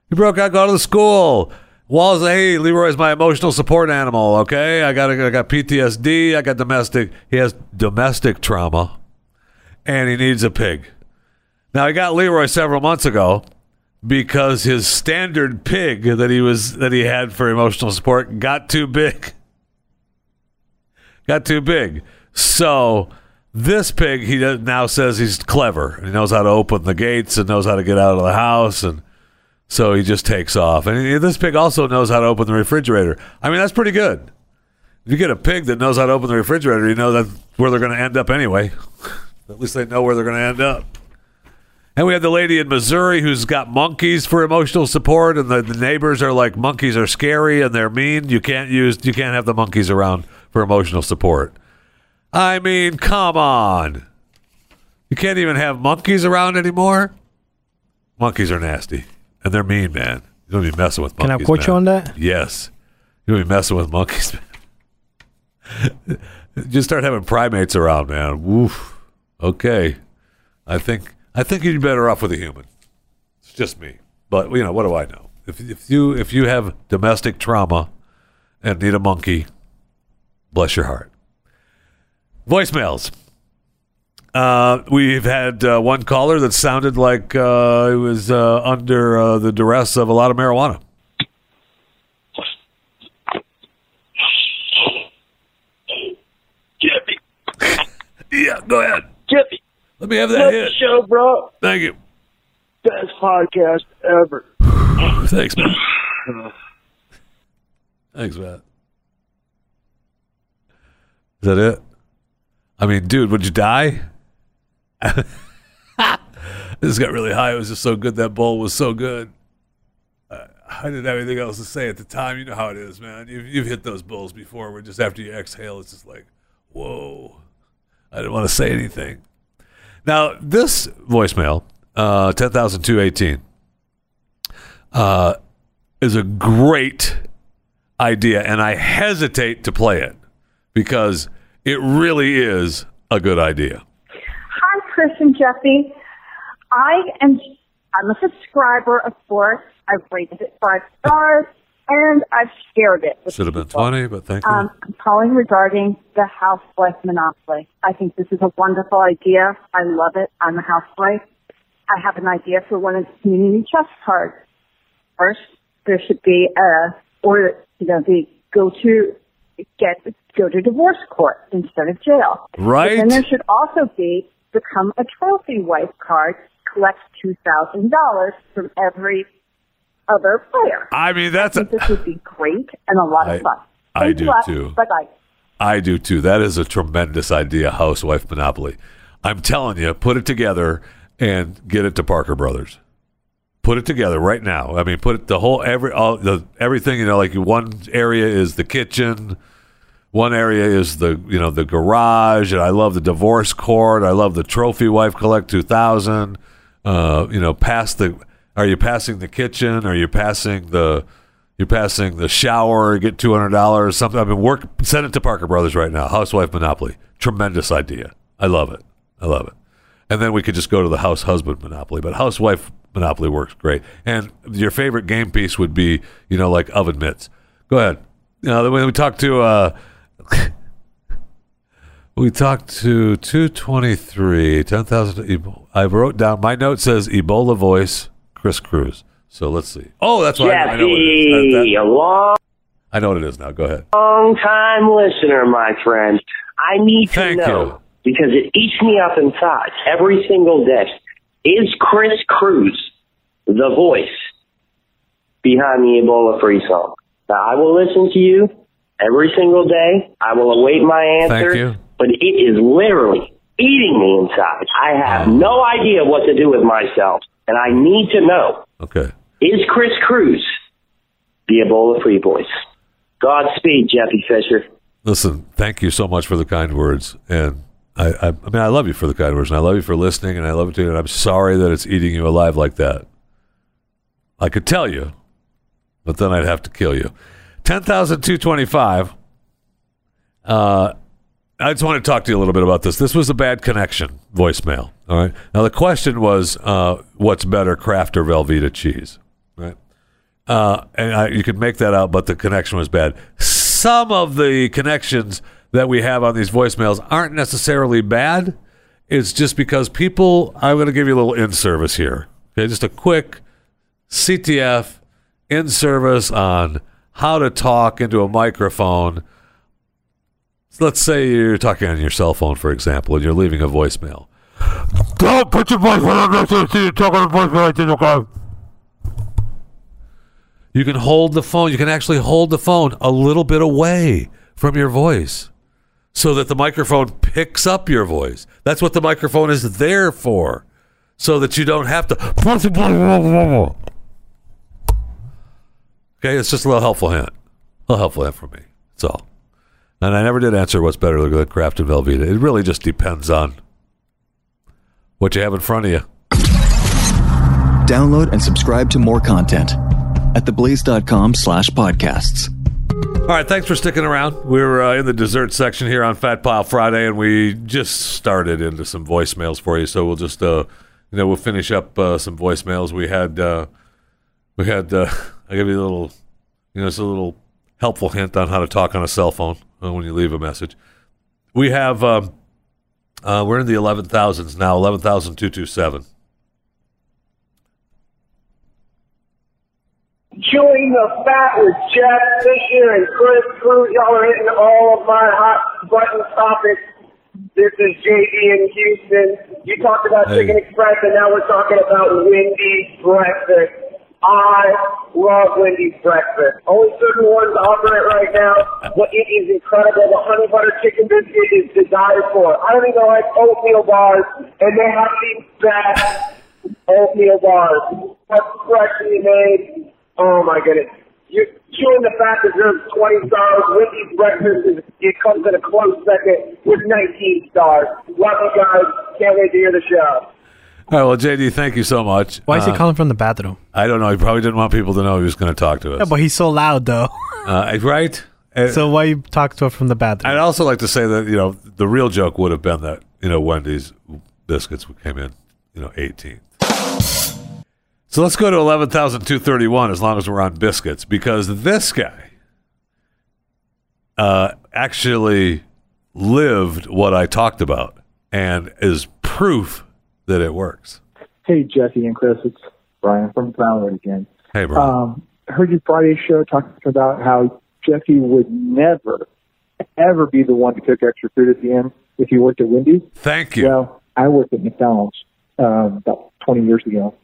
He broke out, go to the school. Wallace, hey, Leroy's my emotional support animal. Okay, I got I got PTSD. I got domestic. He has domestic trauma, and he needs a pig. Now he got Leroy several months ago because his standard pig that he was that he had for emotional support got too big. Got too big. So this pig he now says he's clever. He knows how to open the gates and knows how to get out of the house and so he just takes off. And this pig also knows how to open the refrigerator. I mean, that's pretty good. If you get a pig that knows how to open the refrigerator, you know that's where they're going to end up anyway. At least they know where they're going to end up. And we have the lady in Missouri who's got monkeys for emotional support, and the, the neighbors are like, monkeys are scary and they're mean. You can't use, you can't have the monkeys around for emotional support. I mean, come on. You can't even have monkeys around anymore. Monkeys are nasty, and they're mean, man. You don't be messing with monkeys. Can I quote you on that? Yes, you don't be messing with monkeys. Just start having primates around, man. Woof. Okay, I think I think you'd be better off with a human. It's just me, but you know what do I know? If if you if you have domestic trauma and need a monkey, bless your heart. Voicemails. Uh, we've had uh, one caller that sounded like uh, he was uh, under uh, the duress of a lot of marijuana. Yeah, go ahead. Jeffy, Let me have that love hit. show, bro. Thank you. Best podcast ever. Thanks, man. Thanks, man. Is that it? I mean, dude, would you die? this got really high. It was just so good. That bowl was so good. Uh, I didn't have anything else to say at the time. You know how it is, man. You've, you've hit those bowls before where just after you exhale, it's just like, whoa. I didn't want to say anything. Now, this voicemail, uh, 10,218, uh, is a great idea, and I hesitate to play it because it really is a good idea. Hi, Chris and Jeffy. I am I'm a subscriber, of course. I've rated it five stars, and I've shared it. Should have been people. 20, but thank you. Um, I'm calling regarding the housewife monopoly. I think this is a wonderful idea. I love it. I'm a housewife. I have an idea for one of the community chest cards. First, there should be a, or you know, the go to get go to divorce court instead of jail. Right. But then there should also be become a trophy wife card. Collect two thousand dollars from every other player. I mean, that's I a, this would be great and a lot I- of fun. I do lot. too. Bye-bye. I do too. That is a tremendous idea, housewife monopoly. I'm telling you, put it together and get it to Parker Brothers. Put it together right now. I mean, put it the whole every all the everything. You know, like one area is the kitchen, one area is the you know the garage, and I love the divorce court. I love the trophy wife collect two thousand. Uh, you know, pass the. Are you passing the kitchen? Are you passing the? You're passing the shower, get two hundred dollars, something. I mean, work. Send it to Parker Brothers right now. Housewife Monopoly, tremendous idea. I love it. I love it. And then we could just go to the house husband Monopoly, but housewife Monopoly works great. And your favorite game piece would be, you know, like oven mitts. Go ahead. You know, when we talked to, uh, we talked to two twenty three, ten thousand. I wrote down. My note says Ebola voice, Chris Cruz. So let's see. Oh, that's why I, I know what it is. That- that- long I know what it is now. Go ahead. Long time listener, my friend. I need to Thank know you. because it eats me up inside every single day. Is Chris Cruz the voice behind the Ebola free song? Now, I will listen to you every single day. I will await my answer. Thank you. But it is literally eating me inside. I have no idea what to do with myself, and I need to know Okay. is Chris Cruz the Ebola Free Voice. Godspeed, Jeffy Fisher. Listen, thank you so much for the kind words, and I, I, I mean, I love you for the kind words, and I love you for listening, and I love you too. And I'm sorry that it's eating you alive like that. I could tell you, but then I'd have to kill you. Ten thousand two twenty-five. Uh, I just want to talk to you a little bit about this. This was a bad connection voicemail. All right. Now the question was, uh, what's better, Kraft or Velveeta cheese? Right. Uh, and I, you could make that out, but the connection was bad. Some of the connections that we have on these voicemails aren't necessarily bad. It's just because people. I'm going to give you a little in service here. Okay, just a quick CTF in service on how to talk into a microphone. Let's say you're talking on your cell phone, for example, and you're leaving a voicemail. Don't put your voicemail on this. You're talking on voicemail. Okay. You can hold the phone. You can actually hold the phone a little bit away from your voice so that the microphone picks up your voice. That's what the microphone is there for, so that you don't have to. Okay, it's just a little helpful hint. A little helpful hint for me. That's all. And I never did answer what's better than Kraft and Velveeta. It really just depends on what you have in front of you. Download and subscribe to more content at theblaze.com slash podcasts. All right, thanks for sticking around. We're uh, in the dessert section here on Fat Pile Friday, and we just started into some voicemails for you. So we'll just, uh, you know, we'll finish up uh, some voicemails. We had, uh, we had. Uh, I give you a little, you know, it's a little helpful hint on how to talk on a cell phone uh, when you leave a message. We have, um, uh, we're in the eleven thousands now, eleven thousand two two seven. Chewing the fat with Jeff Fisher and Chris Cruz. Y'all are hitting all of my hot button topics. This is JD in Houston. You talked about Hey. Chicken Express, and now we're talking about Wendy's breakfast. I love Wendy's breakfast. Only certain ones offer it right now, but it is incredible. The honey butter chicken biscuit is die for. I don't even like oatmeal bars, and they have the best oatmeal bars. What's freshly made. Oh my goodness. You chewing the fat deserves 20 stars. Wendy's breakfast is, it comes in a close second with 19 stars. Love you guys. Can't wait to hear the show. All right, well, JD, thank you so much. Why is he Uh, calling from the bathroom? I don't know. He probably didn't want people to know he was going to talk to us. Yeah, but he's so loud though. uh, right? Uh, so why you talk to her from the bathroom? I'd also like to say that you know the real joke would have been that you know Wendy's biscuits came in you know 18th. So let's go to 11,231 as long as we're on biscuits because this guy uh, actually lived what I talked about and is proof that it works. Hey, Jesse and Chris, it's Brian from Brownwood again. Hey, bro. Um, heard your Friday show talking about how Jesse would never, ever be the one to cook extra food at the end if he worked at Wendy's. Thank you. Well, I worked at McDonald's um, about 20 years ago,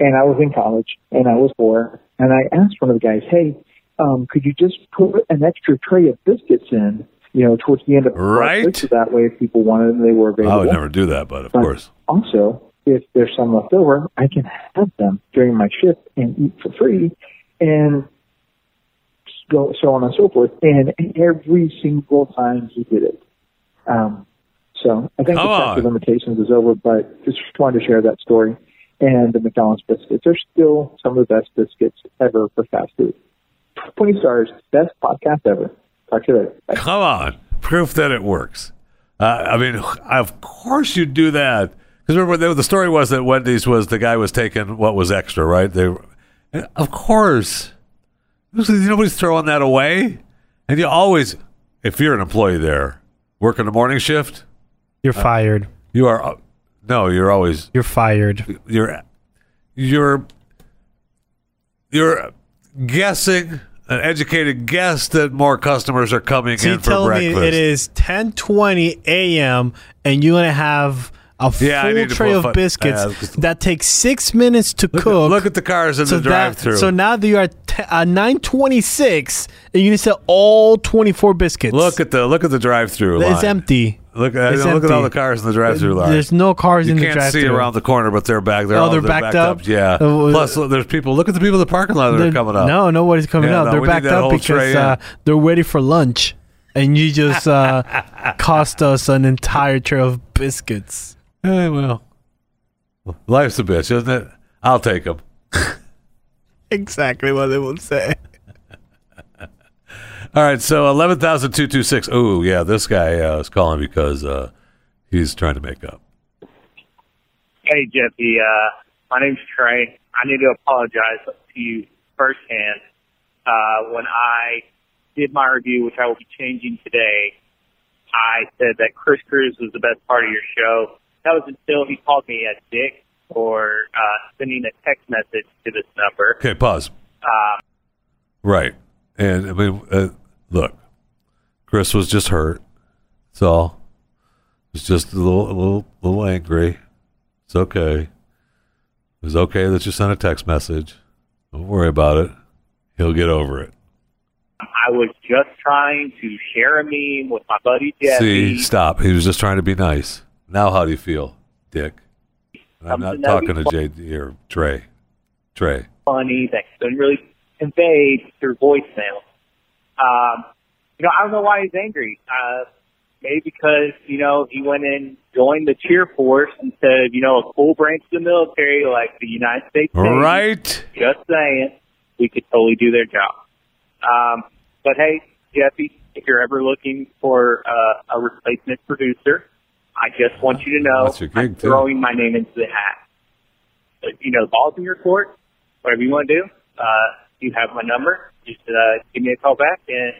and I was in college, and I was poor, and I asked one of the guys, hey, um, could you just put an extra tray of biscuits in, you know, towards the end of the Right. so that way if people wanted them, they were available. I would never do that, but of But course. Also, if there's some left over, I can have them during my shift and eat for free and go so on and so forth. And every single time he did it. Um, so I think Come the statute of limitations is over, but just wanted to share that story. And the McDonald's biscuits are still some of the best biscuits ever for fast food. 20 stars, best podcast ever. Talk to you later. Bye. Come on, proof that it works. Uh, I mean, of course you'd do that. Because remember, the, the story was that Wendy's was the guy was taking what was extra, right? They, of course, nobody's throwing that away. And you always, if you're an employee there, working the morning shift, You're fired. you are uh, no, you're always You're fired. you're you're you're guessing an educated guess that more customers are coming So in for tell me breakfast. it is 10:20 a.m. and you're gonna have a Yeah, full tray of fu- biscuits that takes six minutes to Look, cook. look at the cars in so the drive-through. So now that you are t- uh, 9:26 and you need to sell all 24 biscuits. look at the look at the drive-through. it's line. empty. Look at It's look at all the cars in the drive-through line. There's no cars you in the drive-through. You can't see around the corner, but they're back. They're Oh, all, they're backed up? Yeah. Uh, Plus, there's people. Look at the people in the parking lot that They're- coming up. No, nobody's coming Yeah, up. no, they're backed up because uh, they're waiting for lunch, and you just uh, cost us an entire tray of biscuits. Hey, well, life's a bitch, isn't it? I'll take them. Exactly what they would say. All right, so eleven thousand two two six. Oh, yeah, this guy uh, is calling because uh, he's trying to make up. Hey, Jeffy. Uh, my name's Trey. I need to apologize to you firsthand. Uh, when I did my review, which I will be changing today, I said that Chris Cruz was the best part of your show. That was until he called me a dick for uh, sending a text message to this number. Okay, pause. Um, Right, and I mean, uh, look, Chris was just hurt. That's all. He's just a little, a little, little angry. It's okay. It's okay that you sent a text message. Don't worry about it. He'll get over it. I was just trying to share a meme with my buddy Jeffy. See, stop. He was just trying to be nice. Now, how do you feel, Dick? And I'm not talking to JD or Trey. Trey. funny that couldn't really convey through voicemail. Um, you know, I don't know why he's angry. Uh, maybe because, you know, he went and joined the cheer force instead of, you know, a cool branch of the military like the United States Navy. Right. Just saying, we could totally do their job. Um, but hey, Jeffy, if you're ever looking for uh, a replacement producer, I just want you to know That's your gig, I'm too. throwing my name into the hat. But, you know, the ball's in your court. Whatever you want to do, uh, you have my number. Just uh, give me a call back, and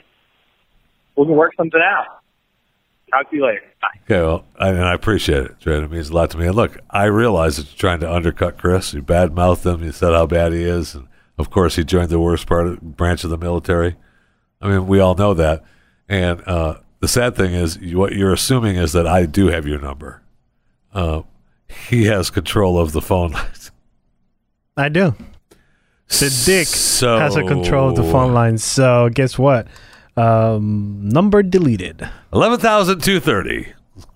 we can work something out. Talk to you later. Bye. Okay, well, I, and I appreciate it, Trey. It means a lot to me. And look, I realize that you're trying to undercut Chris. You badmouthed him. You said how bad he is, and of course, he joined the worst part of, branch of the military. I mean, we all know that. And uh, the sad thing is, you, what you're assuming is that I do have your number. Uh, he has control of the phone lines. I do. The dick So- has a control of the phone line. So guess what? Um, number deleted. Eleven thousand two thirty.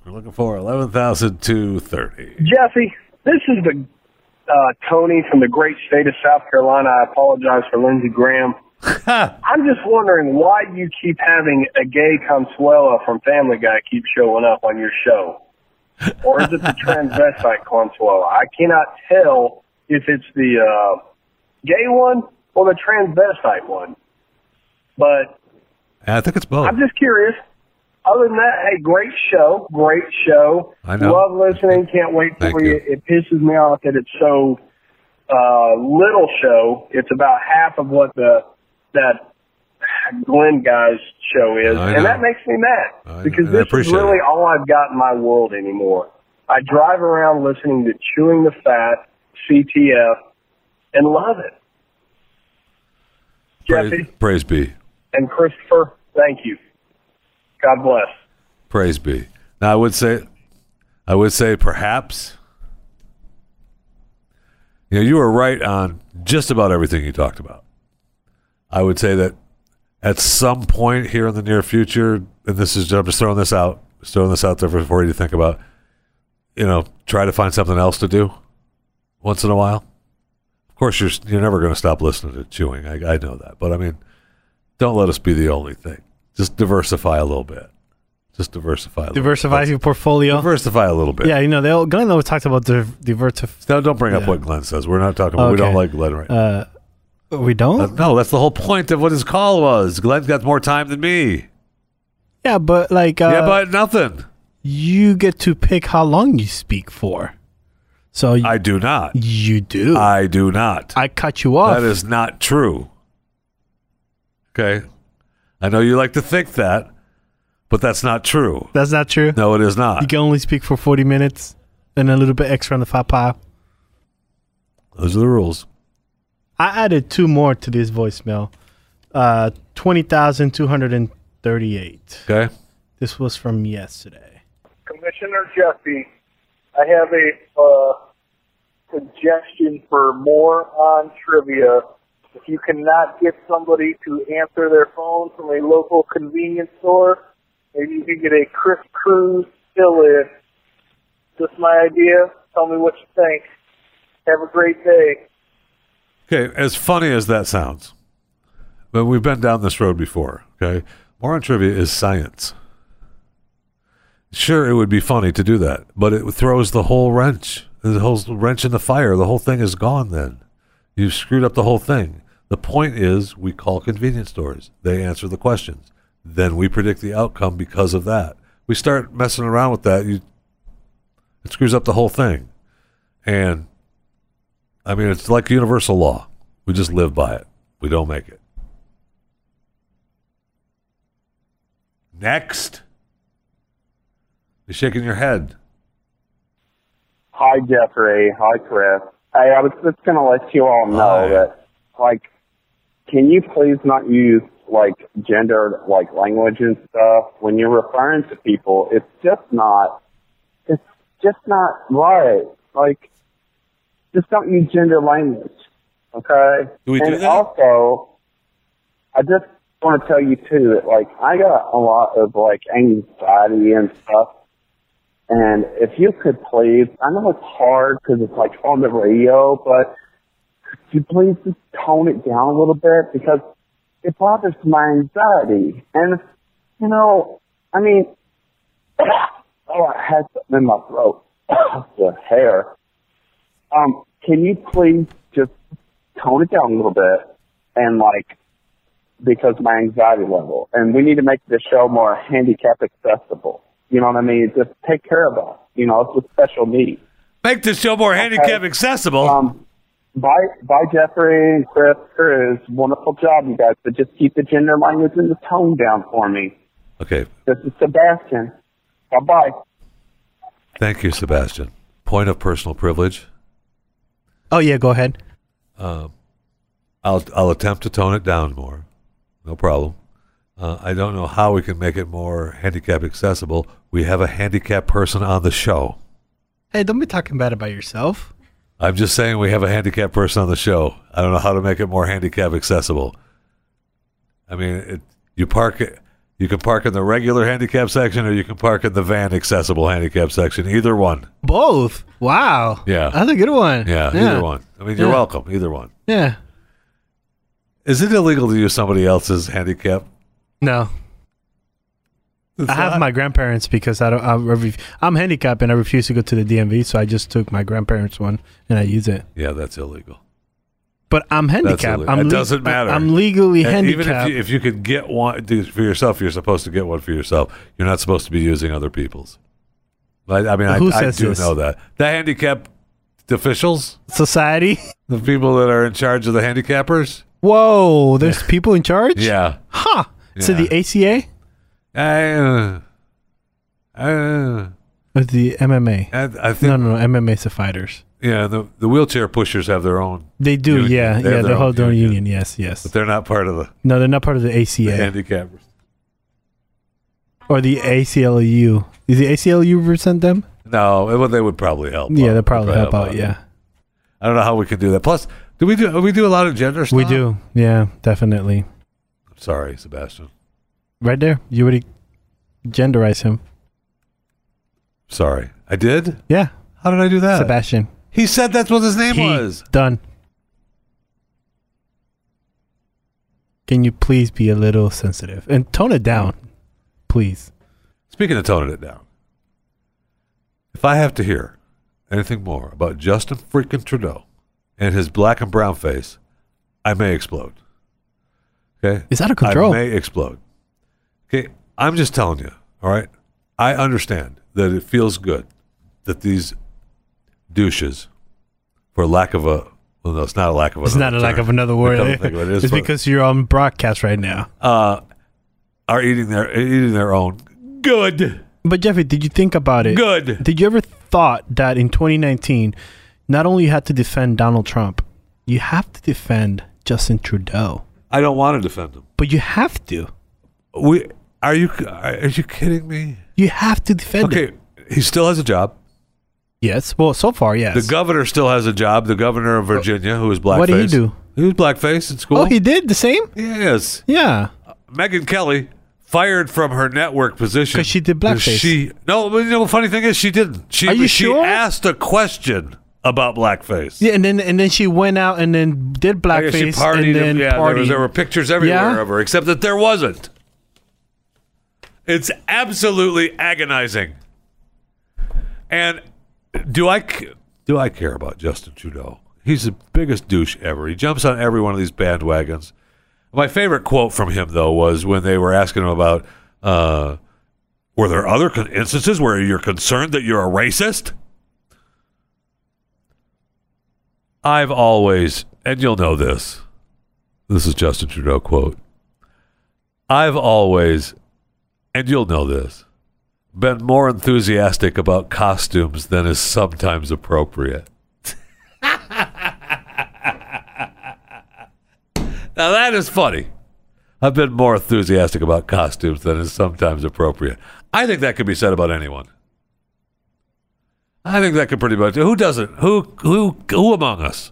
We're looking for eleven thousand two thirty. Jeffy, this is the uh, Tony from the great state of South Carolina. I apologize for Lindsey Graham. I'm just wondering why you keep having a gay Consuela from Family Guy keep showing up on your show. Or is it the transvestite Consuela? I cannot tell if it's the uh, gay one or the transvestite one. But I think it's both. I'm just curious. Other than that, hey, great show, great show. I know. Love listening. Can't wait for you. It pisses me off that it's so uh, little show. It's about half of what the that Glenn guy's show is, and that makes me mad I- because this is really it. all I've got in my world anymore. I drive around listening to Chewing the Fat, CTF, and love it. Praise, Jeffy praise be. and Christopher, thank you. God bless. Praise be. Now I would say, I would say perhaps. You know, you were right on just about everything you talked about. I would say that at some point here in the near future, and this is I'm just throwing this out, just throwing this out there for, for you to think about. You know, try to find something else to do once in a while. Of course, you're you're never going to stop listening to chewing. I, I know that, but I mean, don't let us be the only thing. Just diversify a little bit. Just diversify. A little Diversify bit. your portfolio. Diversify a little bit. Yeah, you know, they all, Glenn always talked about diversify. No, don't bring up Yeah. what Glenn says. We're not talking. about We don't like Glenn right. Uh, we don't. Uh, no, that's the whole point of what his call was. Glenn's got more time than me. yeah, but like, uh, yeah, but nothing. you get to pick how long you speak for. So y- I do not. you do. I do not. I cut you off. That is not true. Okay. I know you like to think that, but that's not true. That's not true. No, it is not. You can only speak for forty minutes and a little bit extra on the Fat Pile. Those are the rules. I added two more to this voicemail. Uh, twenty thousand two hundred and thirty-eight. Okay. This was from yesterday. Commissioner Jeffy, I have a uh, suggestion for moron trivia. If you cannot get somebody to answer their phone from a local convenience store, maybe you could get a Chris Cruz kill it. Just my idea. Tell me what you think. Have a great day. Okay, as funny as that sounds, but we've been down this road before. Okay, moron trivia is science. Sure, it would be funny to do that, but it throws the whole wrench, the whole wrench in the fire. The whole thing is gone. Then you've screwed up the whole thing. The point is, we call convenience stores. They answer the questions. Then we predict the outcome because of that. We start messing around with that. You, it screws up the whole thing. And I mean, it's like universal law. We just live by it. We don't make it. Next. You're shaking your head. Hi, Jeffrey. Hi, Chris. Hey, I was just going to let you all know Hi. that, like, can you please not use, like, gendered, like, language and stuff when you're referring to people? It's just not, it's just not right. Like, just don't use gender language, okay? Do we do and that? also, I just want to tell you, too, that, like, I got a lot of, like, anxiety and stuff and if you could please, I know it's hard because it's like on the radio, but could you please just tone it down a little bit because it bothers my anxiety. And, you know, I mean, oh, I had something in my throat. the hair. Um, can you please just tone it down a little bit and like, because my anxiety level. And we need to make this show more handicap accessible. You know what I mean? Just take care of us. You know, it's with special needs. Make the show more handicap accessible. Um, bye, bye, Jeffrey and Chris Cruz. Wonderful job, you guys. But just keep the gender language and the tone down for me. Okay. This is Sebastian. Bye bye. Thank you, Sebastian. Point of personal privilege. Oh yeah, go ahead. Um, I'll I'll attempt to tone it down more. No problem. Uh, I don't know how we can make it more handicap accessible. We have a handicapped person on the show. Hey, don't be talking bad about yourself. I'm just saying we have a handicapped person on the show. I don't know how to make it more handicap accessible. I mean, it, you park it. You can park in the regular handicap section, or you can park in the van accessible handicap section. Either one. Both. Wow. Yeah. That's a good one. Yeah, either one. I mean, you're Yeah. welcome. Either one. Yeah. Is it illegal to use somebody else's handicap? No. I have my grandparents because I don't. I ref- I'm handicapped and I refuse to go to the DMV, so I just took my grandparents' one and I use it. Yeah, that's illegal. But I'm handicapped. I'm it le- doesn't matter. I'm legally And Even handicapped. if you, if you could get one for yourself, you're supposed to get one for yourself. You're not supposed to be using other people's. I, I mean, I, I do this? know that the handicapped officials, Society. the people that are in charge of the handicappers. Whoa, there's people in charge. Yeah. Huh. So the ACA Uh, uh, or the MMA? I, I think no, no, no. MMA is the fighters. yeah. The the wheelchair pushers have their own, They do. Union. Yeah, They yeah. They hold their own union. Yes, yes. but they're not part of the, No, they're not part of the ACA the handicappers. or the ACLU. Is the ACLU represent them? No, well, they would probably help. Yeah, they'll probably help out. out. Yeah, I don't know how we could do that. Plus, do we do we do a lot of gender stuff? we do. Yeah, definitely. Sorry, Sebastian. Right there, you already genderize him. Sorry, I did. Yeah, How did I do that? Sebastian. He said that's what his name He- was. Done. Can you please be a little sensitive and tone it down, please? Speaking of toning it down, if I have to hear anything more about Justin freaking Trudeau and his black and brown face, I may explode. Okay, Is that a control? I may explode. Okay, I'm just telling you. All right, I understand that it feels good that these douches, for lack of a well, no, it's not a lack of. It's another not a lack of another word. think it it's because you're on broadcast right now. uh, are eating their eating their own good. But Jeffrey, did you think about it? Good. Did you ever thought that in 2019, not only you had to defend Donald Trump, you have to defend Justin Trudeau, I don't want to defend him. but you have to. We are you are you kidding me? You have to defend him. Okay, he still has a job. Yes. Well, so far, yes. The governor still has a job. The governor of oh, Virginia, who is blackface. What did he do? He was blackface in school. oh, he did the same. Yes. Yeah. Megyn Kelly, fired from her network position 'Cause she did blackface. She no, but you know, the funny thing is she didn't. She Are you she sure? asked a question about blackface. Yeah, and then and then she went out and then did guess she blackface partied. and then yeah, there, was, there were pictures everywhere Yeah? of her, except that there wasn't. It's absolutely agonizing. And do I do I care about Justin Trudeau? He's the biggest douche ever. He jumps on every one of these bandwagons. My favorite quote from him though was when they were asking him about uh, were there other instances where you're concerned that you're a racist? I've always, and you'll know this. This is Justin Trudeau quote. I've always, and you'll know this, been more enthusiastic about costumes than is sometimes appropriate. now that is funny. I've been more enthusiastic about costumes than is sometimes appropriate. I think that could be said about anyone. I think that could pretty much. Who doesn't? Who who who among us?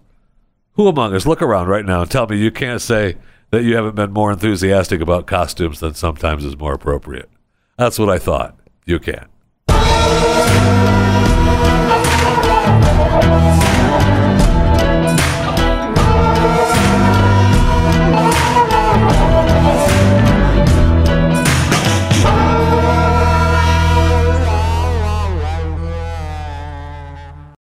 Who among us? Look around right now and tell me you can't say that you haven't been more enthusiastic about costumes than sometimes is more appropriate. That's what I thought. You can't.